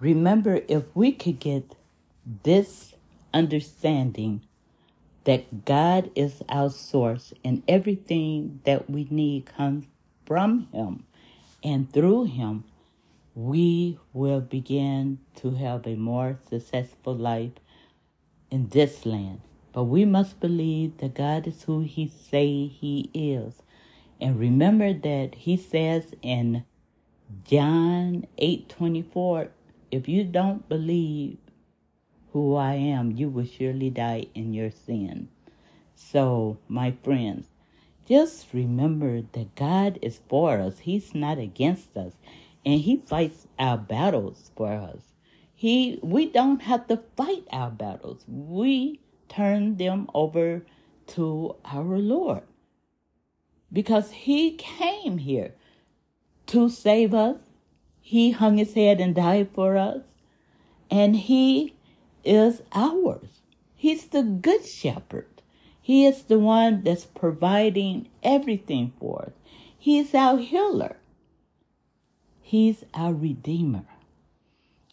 Remember, if we could get this understanding that God is our source and everything that we need comes from Him and through Him, we will begin to have a more successful life in this land. But we must believe that God is who He say He is. And remember that He says in John 8 24, if you don't believe who I am, you will surely die in your sin. So, my friends, just remember that God is for us. He's not against us. And he fights our battles for us. He we don't have to fight our battles. We turn them over to our Lord. Because he came here to save us. He hung his head and died for us. And he is ours. He's the good shepherd. He is the one that's providing everything for us. He's our healer. He's our redeemer.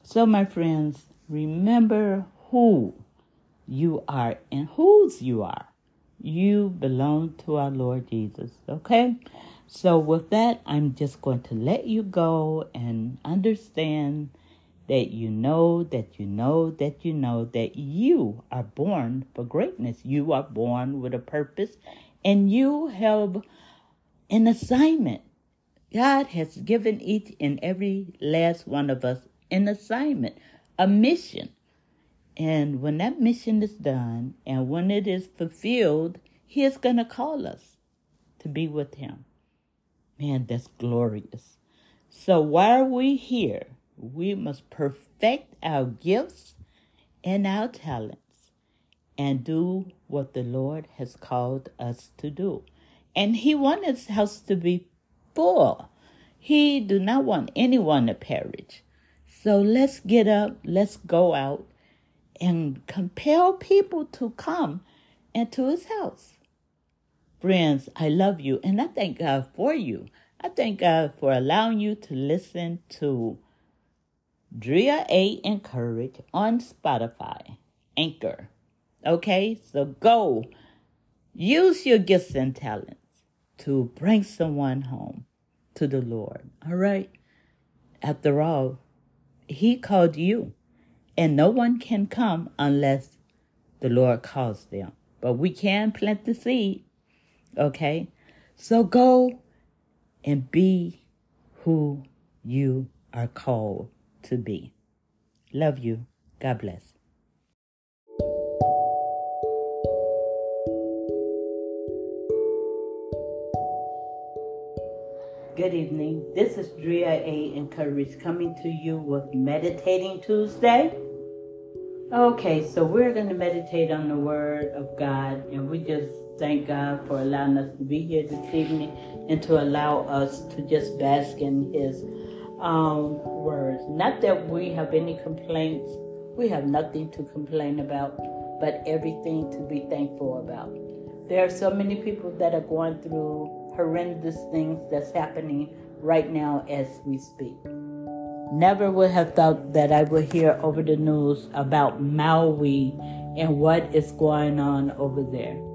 So, my friends, remember who you are and whose you are. You belong to our Lord Jesus, okay? So, with that, I'm just going to let you go and understand that you know that you know that you know that you are born for greatness. You are born with a purpose and you have an assignment. God has given each and every last one of us an assignment, a mission. And when that mission is done and when it is fulfilled, He is going to call us to be with Him. Man, that's glorious. So while we here, we must perfect our gifts and our talents and do what the Lord has called us to do. And He wants His house to be full. He do not want anyone to perish. So let's get up, let's go out and compel people to come into his house. Friends, I love you and I thank God for you. I thank God for allowing you to listen to Dria A. Encourage on Spotify, Anchor. Okay, so go use your gifts and talents to bring someone home to the Lord. All right? After all, He called you, and no one can come unless the Lord calls them. But we can plant the seed. Okay? So go and be who you are called to be. Love you. God bless. Good evening. This is Dria A. Encourage coming to you with Meditating Tuesday. Okay, so we're going to meditate on the Word of God, and we just thank God for allowing us to be here this evening and to allow us to just bask in His um, words. Not that we have any complaints, we have nothing to complain about, but everything to be thankful about. There are so many people that are going through horrendous things that's happening right now as we speak. Never would have thought that I would hear over the news about Maui and what is going on over there.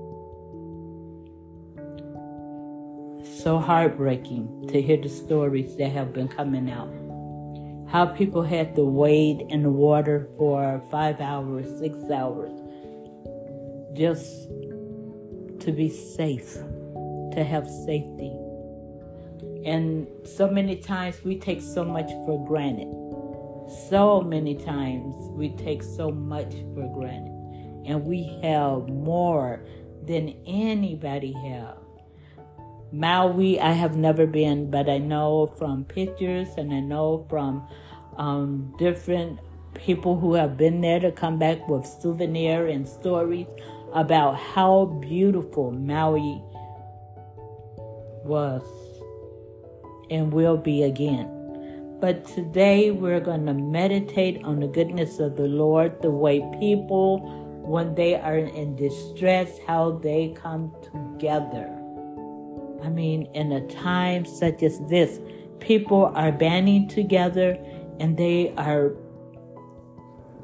So heartbreaking to hear the stories that have been coming out. How people had to wade in the water for five hours, six hours, just to be safe, to have safety. And so many times we take so much for granted. So many times we take so much for granted. And we have more than anybody have. Maui, I have never been, but I know from pictures and I know from um, different people who have been there to come back with souvenir and stories about how beautiful Maui was and will be again. But today we're going to meditate on the goodness of the Lord, the way people, when they are in distress, how they come together I mean, in a time such as this, people are banding together and they are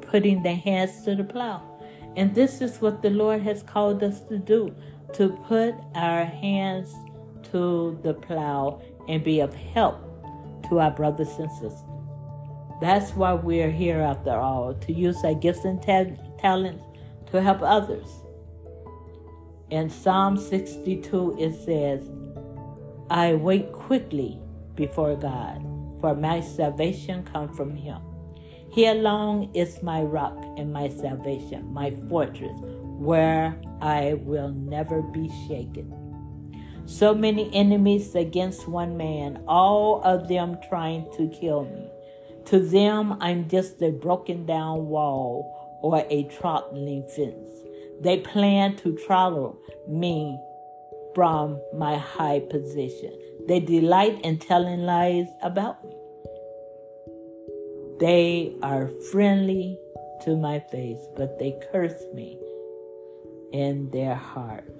putting their hands to the plow. And this is what the Lord has called us to do to put our hands to the plow and be of help to our brothers and sisters. That's why we're here after all, to use our gifts and ta- talents to help others. In Psalm 62, it says, I wait quickly before God, for my salvation comes from him. He alone is my rock and my salvation, my fortress, where I will never be shaken. So many enemies against one man, all of them trying to kill me. To them, I'm just a broken down wall or a toppling fence. They plan to throttle me from my high position. They delight in telling lies about me. They are friendly to my face, but they curse me in their hearts.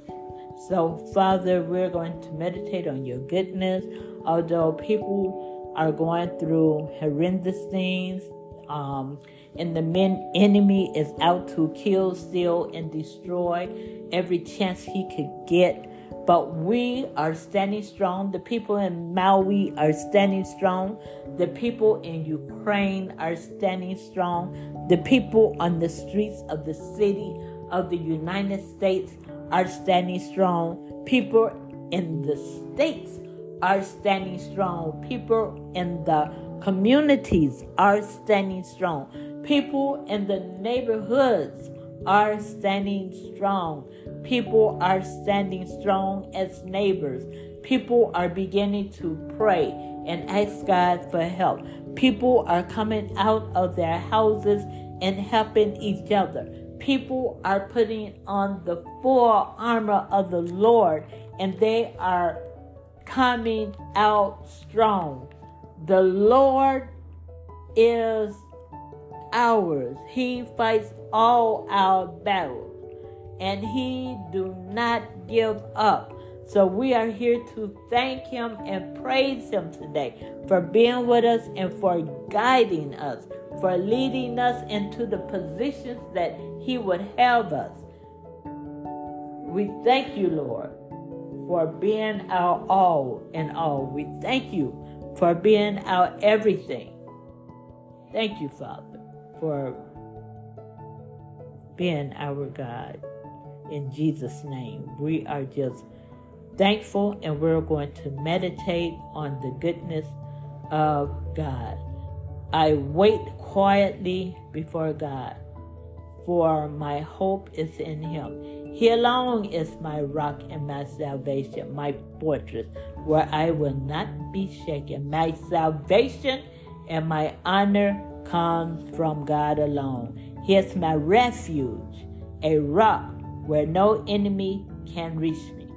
So, Father, we're going to meditate on your goodness. Although people are going through horrendous things, um, and the men, enemy is out to kill, steal, and destroy every chance he could get. But we are standing strong. The people in Maui are standing strong. The people in Ukraine are standing strong. The people on the streets of the city of the United States are standing strong. People in the states are standing strong. People in the communities are standing strong. People in the neighborhoods are standing strong. People are standing strong as neighbors. People are beginning to pray and ask God for help. People are coming out of their houses and helping each other. People are putting on the full armor of the Lord and they are coming out strong. The Lord is ours. He fights all our battles and he do not give up. So we are here to thank him and praise him today for being with us and for guiding us, for leading us into the positions that he would have us. We thank you, Lord, for being our all in all. We thank you for being our everything. Thank you, Father, for being our God. In Jesus' name, we are just thankful and we're going to meditate on the goodness of God. I wait quietly before God, for my hope is in Him. He alone is my rock and my salvation, my fortress, where I will not be shaken. My salvation and my honor comes from God alone. He is my refuge, a rock where no enemy can reach me.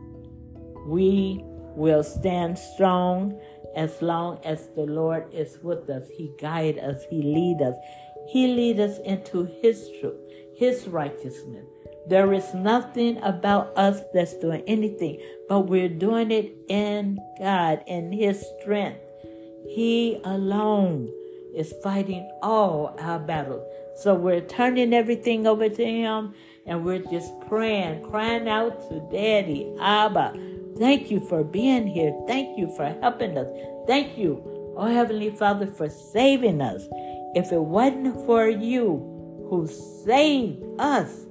We will stand strong as long as the Lord is with us. He guide us, He lead us. He lead us into His truth, His righteousness. There is nothing about us that's doing anything, but we're doing it in God, in His strength. He alone is fighting all our battles. So we're turning everything over to Him and we're just praying, crying out to Daddy, Abba. Thank you for being here. Thank you for helping us. Thank you, oh Heavenly Father, for saving us. If it wasn't for you who saved us,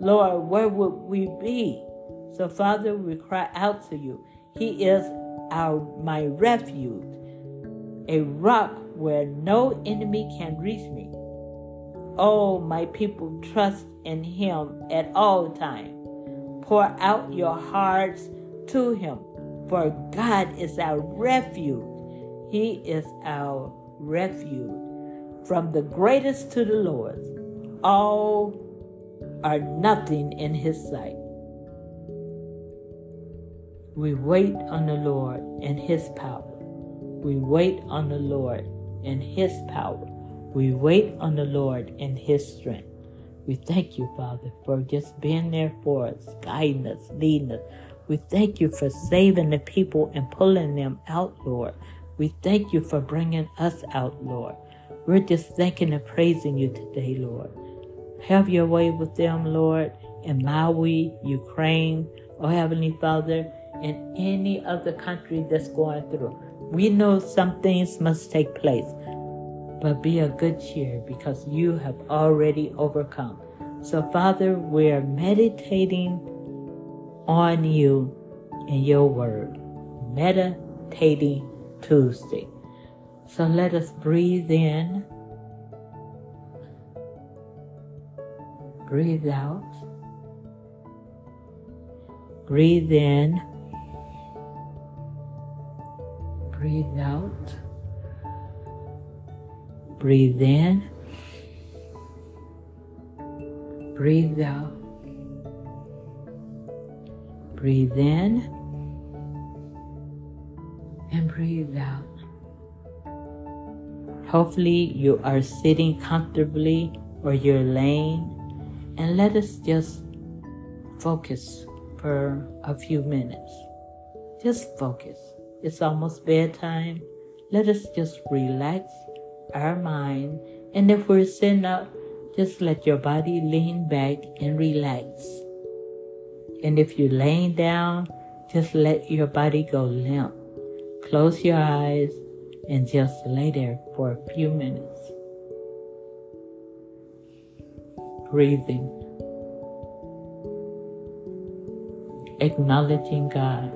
Lord, where would we be? So, Father, we cry out to you. He is our my refuge, a rock where no enemy can reach me. Oh, my people, trust in him at all times. Pour out your hearts to him, for God is our refuge. He is our refuge. From the greatest to the lowest, all are nothing in his sight. We wait on the Lord and his power. We wait on the Lord and his power. We wait on the Lord and His strength. We thank you, Father, for just being there for us, guiding us, leading us. We thank you for saving the people and pulling them out, Lord. We thank you for bringing us out, Lord. We're just thanking and praising you today, Lord. Have your way with them, Lord, in Maui, Ukraine, oh Heavenly Father, in any other country that's going through. We know some things must take place, but be a good cheer because you have already overcome. So, Father, we're meditating on you and your word. Meditating Tuesday. So let us breathe in, breathe out, breathe in, breathe out, breathe in, breathe out, breathe in, and breathe out. Hopefully, you are sitting comfortably or you're laying, and let us just focus for a few minutes. Just focus. It's almost bedtime. Let us just relax our mind, and if we're sitting up, just let your body lean back and relax. And if you're laying down, just let your body go limp. Close your eyes and just lay there for a few minutes. Breathing. Acknowledging God.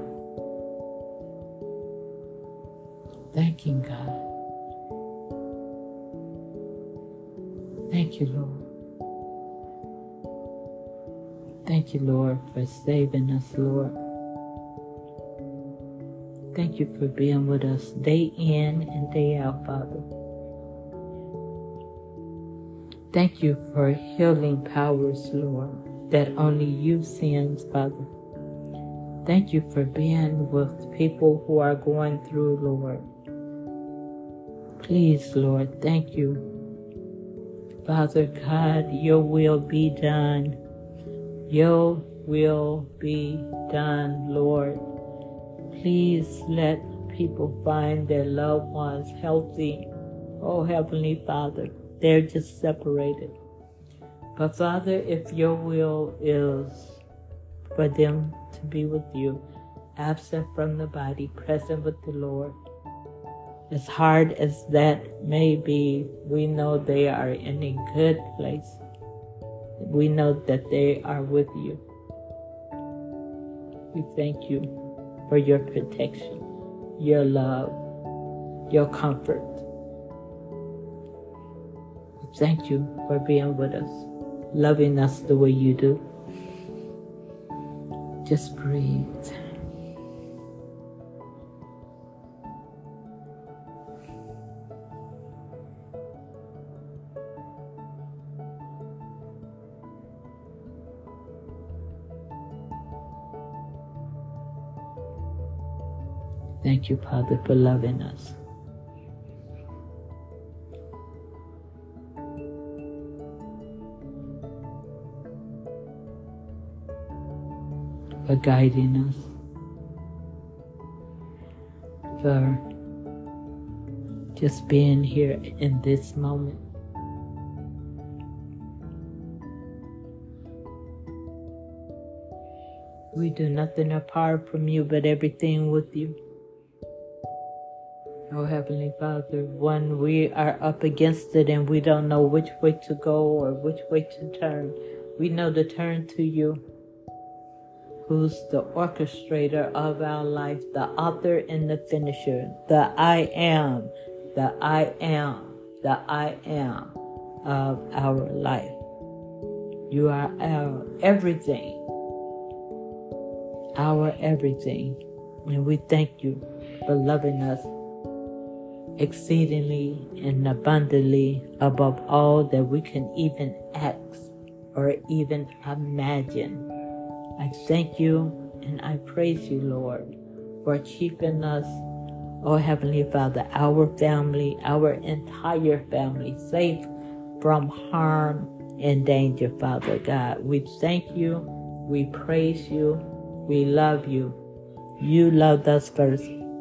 Thanking God. Thank you, Lord. Thank you, Lord, for saving us, Lord. Thank you for being with us day in and day out, Father. Thank you for healing powers, Lord, that only you sends, Father. Thank you for being with people who are going through, Lord. Please, Lord, thank you. Father God, your will be done. Your will be done, Lord. Please let people find their loved ones healthy. Oh, Heavenly Father, they're just separated. But Father, if your will is for them to be with you, absent from the body, present with the Lord, as hard as that may be, we know they are in a good place. We know that they are with you. We thank you for your protection, your love, your comfort. Thank you for being with us, loving us the way you do. Just breathe. Thank you, Father, for loving us. For guiding us, for just being here in this moment. We do nothing apart from you, but everything with you. Oh, Heavenly Father, when we are up against it and we don't know which way to go or which way to turn, we know to turn to you, who's the orchestrator of our life, the author and the finisher, the I am, the I am, the I am of our life. You are our everything, our everything. And we thank you for loving us exceedingly and abundantly above all that we can even ask or even imagine. I thank you and I praise you, Lord, for keeping us, oh Heavenly Father, our family, our entire family safe from harm and danger, Father God. We thank you, we praise you, we love you. You loved us first.